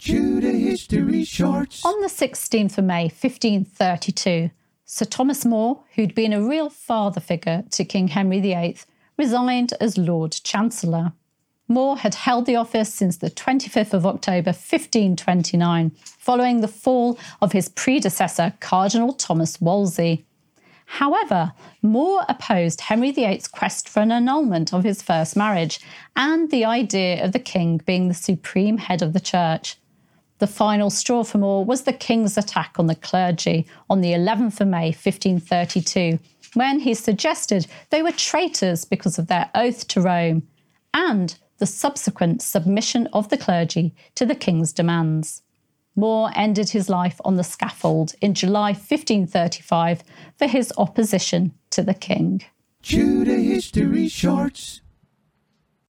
Tudor History Shorts. On the 16th of May 1532, Sir Thomas More, who'd been a real father figure to King Henry VIII, resigned as Lord Chancellor. More had held the office since the 25th of October 1529, following the fall of his predecessor, Cardinal Thomas Wolsey. However, More opposed Henry VIII's quest for an annulment of his first marriage and the idea of the king being the supreme head of the church. The final straw for More was the king's attack on the clergy on the 11th of May 1532, when he suggested they were traitors because of their oath to Rome, and the subsequent submission of the clergy to the king's demands. More ended his life on the scaffold in July 1535 for his opposition to the king. Tudor History Shorts.